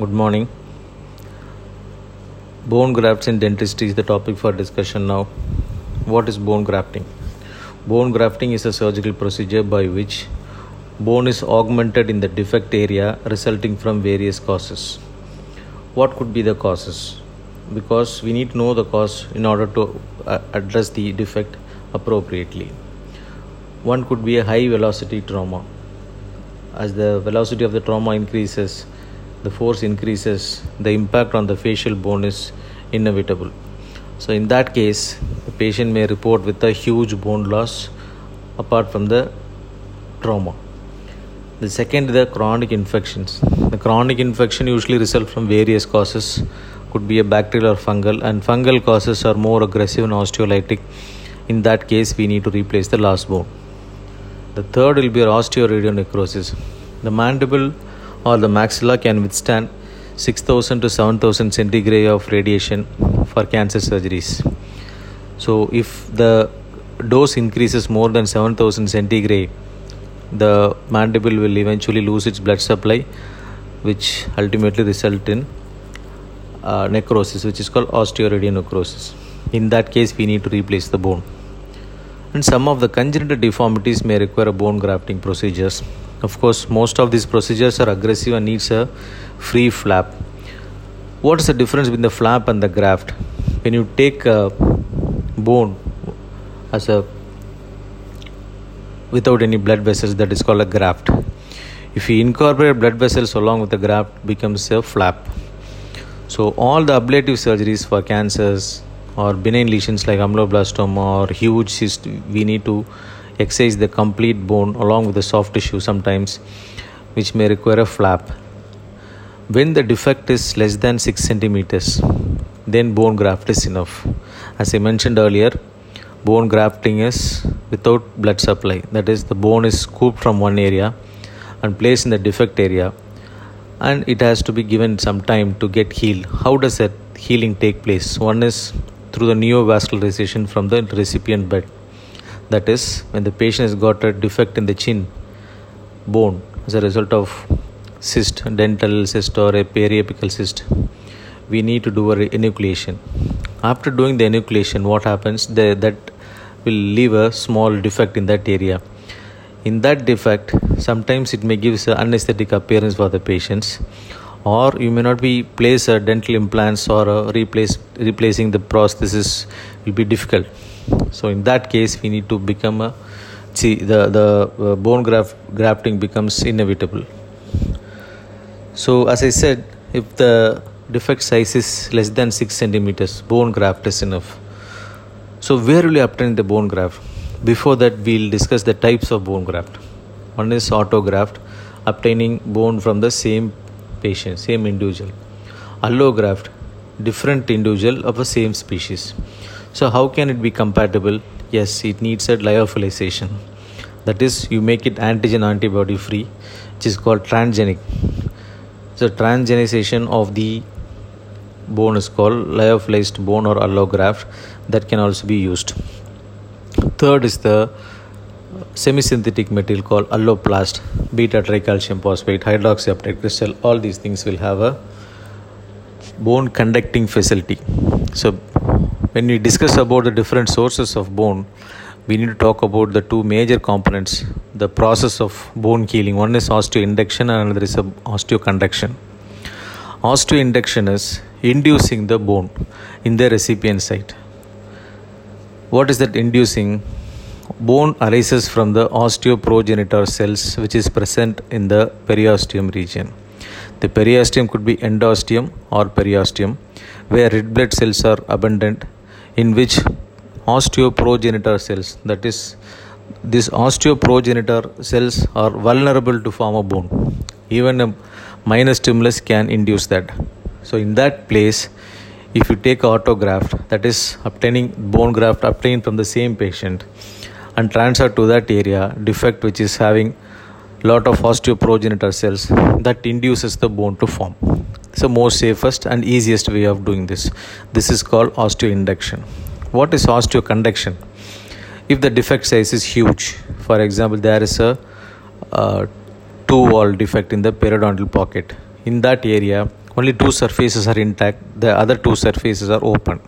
Good morning. Bone grafts in dentistry is the topic for discussion now. What is bone grafting? Bone grafting is a surgical procedure by which bone is augmented in the defect area resulting from various causes. What could be the causes? Because we need to know the cause in order to uh, address the defect appropriately. One could be a high velocity trauma. As the velocity of the trauma increases, the force increases, the impact on the facial bone is inevitable. So, in that case, the patient may report with a huge bone loss apart from the trauma. The second, the chronic infections. The chronic infection usually result from various causes, could be a bacterial or fungal, and fungal causes are more aggressive and osteolytic. In that case, we need to replace the last bone. The third will be osteoradionecrosis. The mandible or the maxilla can withstand 6000 to 7000 centigray of radiation for cancer surgeries. So, if the dose increases more than 7000 centigray, the mandible will eventually lose its blood supply, which ultimately result in uh, necrosis, which is called osteoradionecrosis. In that case, we need to replace the bone. And some of the congenital deformities may require bone grafting procedures. Of course, most of these procedures are aggressive and needs a free flap. What is the difference between the flap and the graft? When you take a bone as a without any blood vessels, that is called a graft. If you incorporate blood vessels along with the graft, becomes a flap. So all the ablative surgeries for cancers or benign lesions like ameloblastoma or huge cyst, we need to excise the complete bone along with the soft tissue sometimes, which may require a flap. When the defect is less than 6 centimeters, then bone graft is enough. As I mentioned earlier, bone grafting is without blood supply. That is, the bone is scooped from one area and placed in the defect area, and it has to be given some time to get healed. How does that healing take place? One is through the neovascularization from the recipient bed. That is, when the patient has got a defect in the chin bone as a result of cyst, dental cyst, or a periapical cyst, we need to do a enucleation. After doing the enucleation, what happens? The, that will leave a small defect in that area. In that defect, sometimes it may give an anesthetic appearance for the patients, or you may not be place a dental implants or replace replacing the prosthesis will be difficult. So in that case, we need to become a see the the uh, bone graft grafting becomes inevitable. So as I said, if the defect size is less than 6 centimeters, bone graft is enough. So where will you obtain the bone graft? Before that, we'll discuss the types of bone graft. One is autograft, obtaining bone from the same patient, same individual. Allograft, different individual of the same species. So how can it be compatible? Yes, it needs a lyophilization. That is, you make it antigen antibody free, which is called transgenic. So transgenization of the bone is called lyophilized bone or allograft that can also be used. Third is the semi-synthetic material called alloplast, beta tricalcium phosphate, hydroxyapatite crystal. All these things will have a bone conducting facility. So when we discuss about the different sources of bone, we need to talk about the two major components the process of bone healing. One is osteoinduction and another is osteoconduction. Osteoinduction is inducing the bone in the recipient site. What is that inducing? Bone arises from the osteoprogenitor cells which is present in the periosteum region. The periosteum could be endosteum or periosteum, where red blood cells are abundant, in which osteoprogenitor cells, that is, these osteoprogenitor cells are vulnerable to form a bone. Even a minor stimulus can induce that. So, in that place, if you take autograft, that is obtaining bone graft obtained from the same patient, and transfer to that area defect which is having lot of osteoprogenitor cells that induces the bone to form. It's the most safest and easiest way of doing this. This is called osteoinduction. What is osteoconduction? If the defect size is huge, for example, there is a uh, two wall defect in the periodontal pocket. In that area, only two surfaces are intact the other two surfaces are open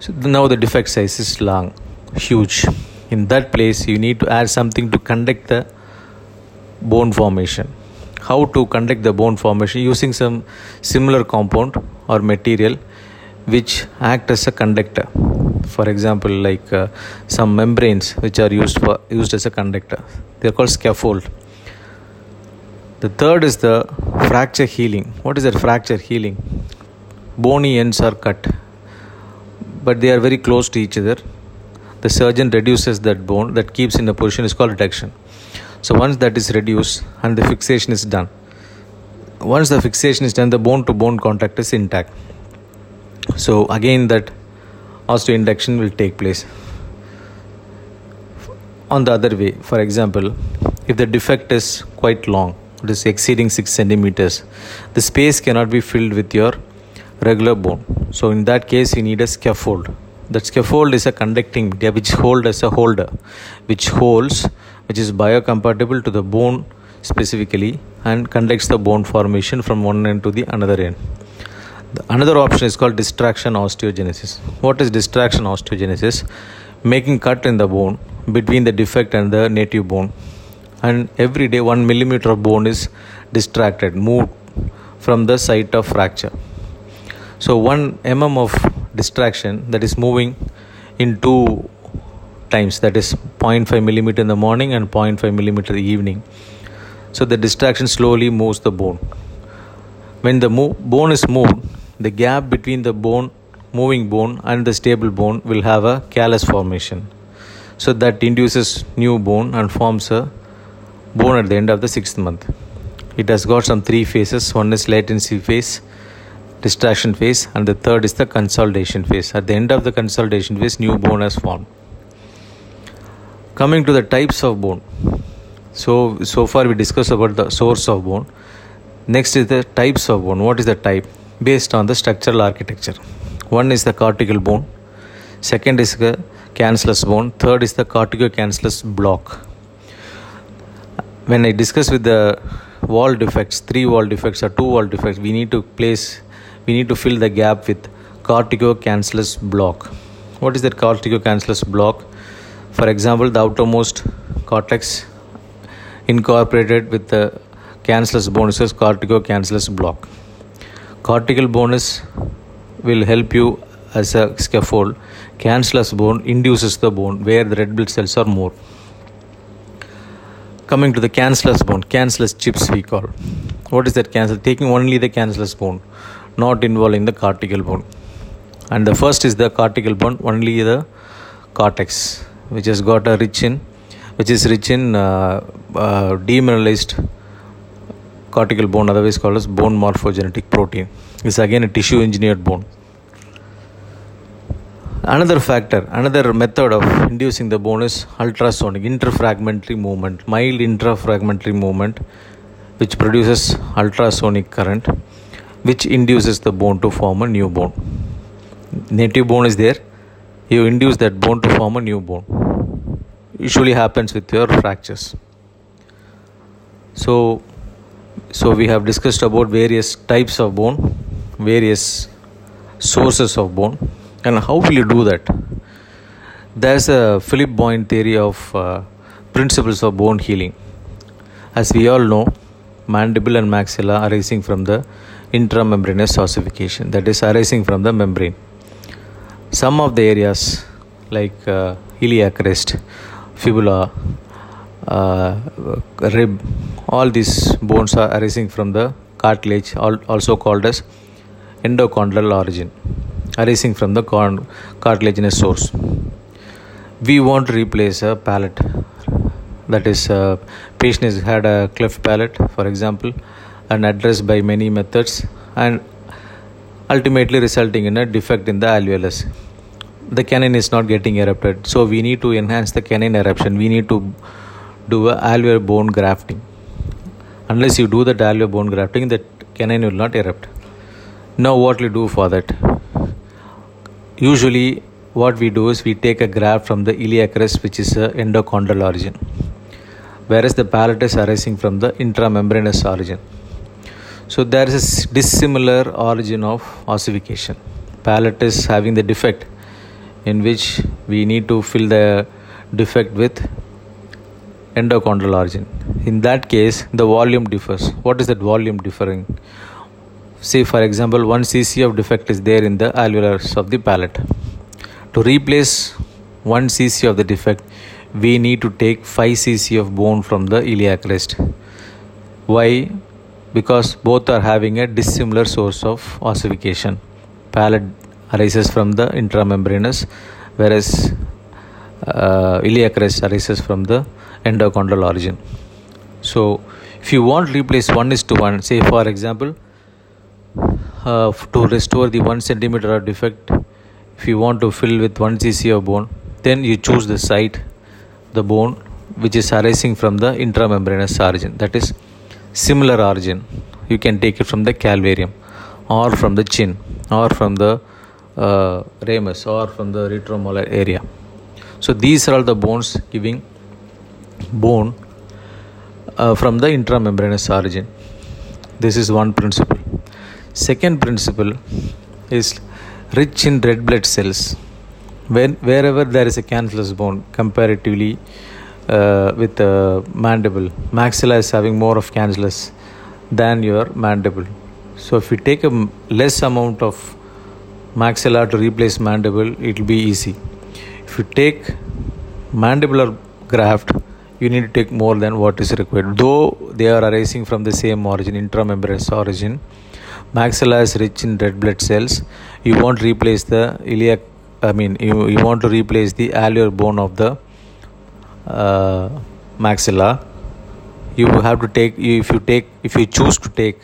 so now the defect size is long huge in that place you need to add something to conduct the bone formation how to conduct the bone formation using some similar compound or material which act as a conductor. For example like uh, some membranes which are used for used as a conductor. They are called scaffold. The third is the fracture healing. What is that fracture healing? Bony ends are cut but they are very close to each other. The surgeon reduces that bone that keeps in a position. Is called reduction so once that is reduced and the fixation is done once the fixation is done the bone to bone contact is intact. So again that osteoinduction will take place. On the other way for example if the defect is quite long it is exceeding 6 centimeters the space cannot be filled with your regular bone. So in that case you need a scaffold. That scaffold is a conducting media which hold as a holder which holds which is biocompatible to the bone specifically and conducts the bone formation from one end to the another end. The another option is called distraction osteogenesis. What is distraction osteogenesis? Making cut in the bone between the defect and the native bone. And every day 1 millimeter of bone is distracted moved from the site of fracture. So 1 mm of distraction that is moving in two times that is 0.5 millimeter in the morning and 0.5 millimeter in the evening. So the distraction slowly moves the bone. When the bone is moved the gap between the bone moving bone and the stable bone will have a callus formation. So that induces new bone and forms a bone at the end of the sixth month. It has got some three phases. One is latency phase distraction phase and the third is the consolidation phase. At the end of the consolidation phase new bone has formed coming to the types of bone. So so far we discussed about the source of bone. Next is the types of bone. What is the type? Based on the structural architecture. One is the cortical bone. Second is the cancellous bone. Third is the corticocancellous block. When i discuss with the wall defects three wall defects or two wall defects we need to place we need to fill the gap with corticocancellous block. What is that corticocancellous block for example the outermost cortex incorporated with the cancellous bone is corticocancellous block. Cortical bonus will help you as a scaffold. Cancellous bone induces the bone where the red blood cells are more. Coming to the cancellous bone cancellous chips we call. What is that cancel? Taking only the cancellous bone not involving the cortical bone. And the first is the cortical bone only the cortex which has got a rich in which is rich in uh, uh, demineralized cortical bone otherwise called as bone morphogenetic protein. Is again a tissue engineered bone. Another factor another method of inducing the bone is ultrasonic interfragmentary movement mild interfragmentary movement which produces ultrasonic current which induces the bone to form a new bone. Native bone is there. You induce that bone to form a new bone usually happens with your fractures. So so we have discussed about various types of bone various sources of bone and how will you do that? There's a philip boyne theory of uh, principles of bone healing. As we all know mandible and maxilla arising from the intramembranous ossification that is arising from the membrane. Some of the areas like uh, iliac crest fibula uh, rib all these bones are arising from the cartilage also called as endochondral origin arising from the cartilaginous source. We want to replace a palate. That is a patient has had a cleft palate for example and addressed by many methods and ultimately resulting in a defect in the alveolus the canine is not getting erupted. So we need to enhance the canine eruption. We need to do a alveolar bone grafting. Unless you do the alveolar bone grafting the canine will not erupt. Now what we do for that? Usually what we do is we take a graft from the iliac crest which is a endochondral origin whereas the palate is arising from the intramembranous origin. So there is a dissimilar origin of ossification. Palate is having the defect in which we need to fill the defect with endochondral origin. In that case, the volume differs. What is that volume differing? Say, for example, 1 cc of defect is there in the alveolus of the palate. To replace 1 cc of the defect, we need to take 5 cc of bone from the iliac crest. Why? Because both are having a dissimilar source of ossification. Palate arises from the intramembranous, whereas uh, iliac crest arises from the endochondral origin. So, if you want replace 1 is to 1, say for example, uh, to restore the 1 centimeter of defect, if you want to fill with 1 cc of bone, then you choose the site, the bone which is arising from the intramembranous origin, that is similar origin. You can take it from the calvarium or from the chin or from the uh, ramus or from the retromolar area. So these are all the bones giving bone uh, from the intramembranous origin. This is one principle. Second principle is rich in red blood cells. When, wherever there is a cancellous bone, comparatively uh, with the mandible, maxilla is having more of cancellous than your mandible. So if you take a less amount of maxilla to replace mandible, it will be easy. If you take mandibular graft, you need to take more than what is required. Though they are arising from the same origin, intramembranous origin, maxilla is rich in red blood cells. You want to replace the iliac, I mean, you, you want to replace the alveolar bone of the uh, maxilla. You have to take, if you take, if you choose to take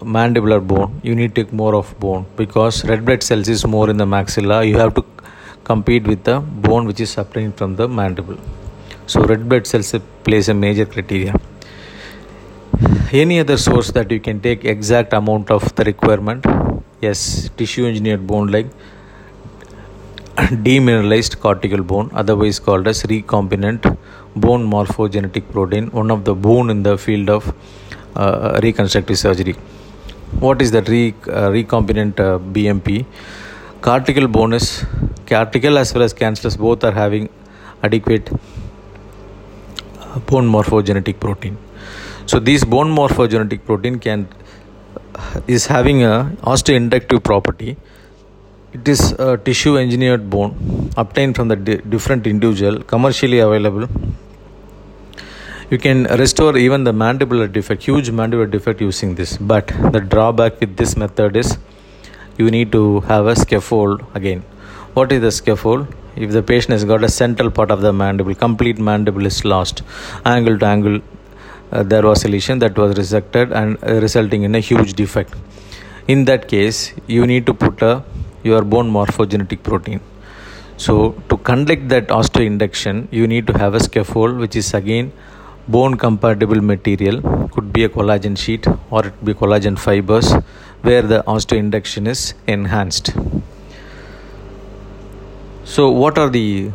mandibular bone, you need to take more of bone because red blood cells is more in the maxilla. You have to compete with the bone which is obtained from the mandible. So red blood cells plays a major criteria. Any other source that you can take exact amount of the requirement? Yes, tissue engineered bone like demineralized cortical bone, otherwise called as recombinant bone morphogenetic protein, one of the bone in the field of uh, reconstructive surgery. What is that re, uh, recombinant uh, BMP? Cortical bone cortical as well as cancellous both are having adequate bone morphogenetic protein. So this bone morphogenetic protein can is having a osteoinductive property. It is a tissue engineered bone obtained from the di- different individual, commercially available. You can restore even the mandibular defect, huge mandibular defect using this. But the drawback with this method is you need to have a scaffold again. What is the scaffold? if the patient has got a central part of the mandible complete mandible is lost angle to angle uh, there was a lesion that was resected and uh, resulting in a huge defect in that case you need to put a, your bone morphogenetic protein so to conduct that osteoinduction you need to have a scaffold which is again bone compatible material could be a collagen sheet or it be collagen fibers where the osteoinduction is enhanced so, what are the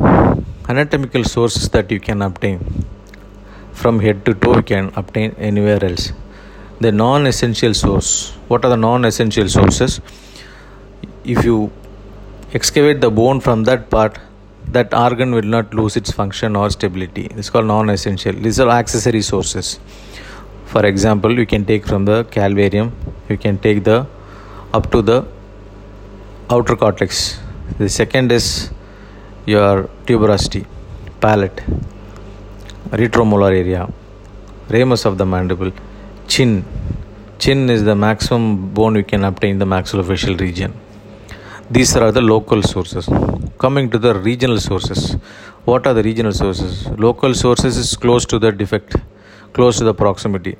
anatomical sources that you can obtain? From head to toe, you can obtain anywhere else. The non essential source. What are the non essential sources? If you excavate the bone from that part, that organ will not lose its function or stability. It's called non essential. These are accessory sources. For example, you can take from the calvarium, you can take the up to the outer cortex. The second is your tuberosity, palate, retromolar area, ramus of the mandible, chin. Chin is the maximum bone you can obtain in the maxillofacial region. These are the local sources. Coming to the regional sources. What are the regional sources? Local sources is close to the defect, close to the proximity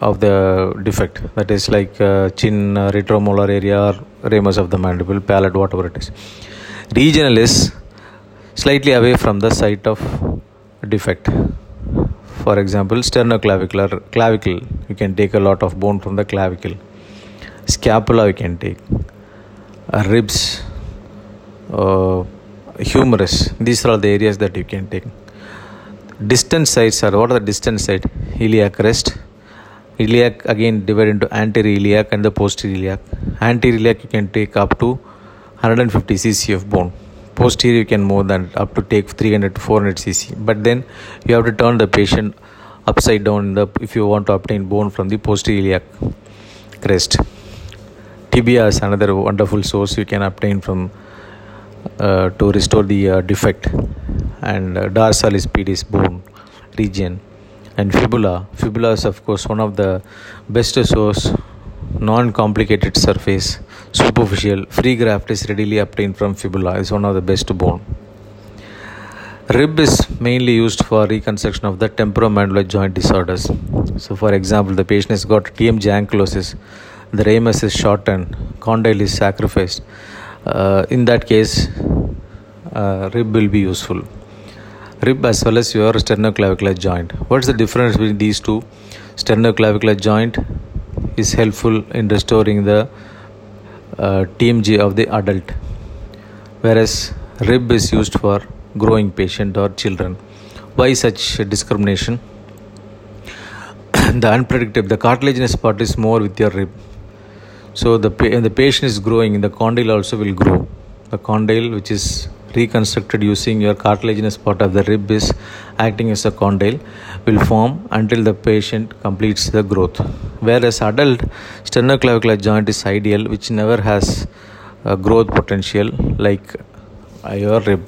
of the defect. That is like uh, chin, uh, retromolar area, or ramus of the mandible, palate, whatever it is. Regional is slightly away from the site of defect. For example, sternoclavicular clavicle, you can take a lot of bone from the clavicle. Scapula, you can take. Uh, ribs, uh, humerus, these are all the areas that you can take. Distant sites are what are the distant sites? Iliac crest, iliac again divided into anterior iliac and the posterior. Iliac anterior iliac you can take up to 150 cc of bone. Posterior you can more than up to take 300 to 400 cc. But then you have to turn the patient upside down the, if you want to obtain bone from the posterior iliac crest. Tibia is another wonderful source you can obtain from uh, to restore the uh, defect. And uh, dorsalis pedis bone region. And fibula fibula is of course one of the best source non-complicated surface superficial free graft is readily obtained from fibula is one of the best bone. Rib is mainly used for reconstruction of the temporomandibular joint disorders. So for example the patient has got tmj ankylosis the ramus is shortened condyle is sacrificed uh, in that case uh, rib will be useful. Rib as well as your sternoclavicular joint. What's the difference between these two? Sternoclavicular joint is helpful in restoring the uh, tmj of the adult whereas rib is used for growing patient or children. Why such discrimination? The unpredictable the cartilaginous part is more with your rib so the the patient is growing the condyle also will grow. The condyle which is reconstructed using your cartilaginous part of the rib is acting as a condyle will form until the patient completes the growth. Whereas adult sternoclavicular joint is ideal which never has a growth potential like your rib.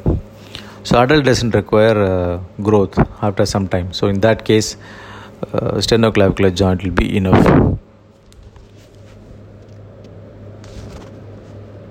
So adult doesn't require uh, growth after some time. So in that case uh, sternoclavicular joint will be enough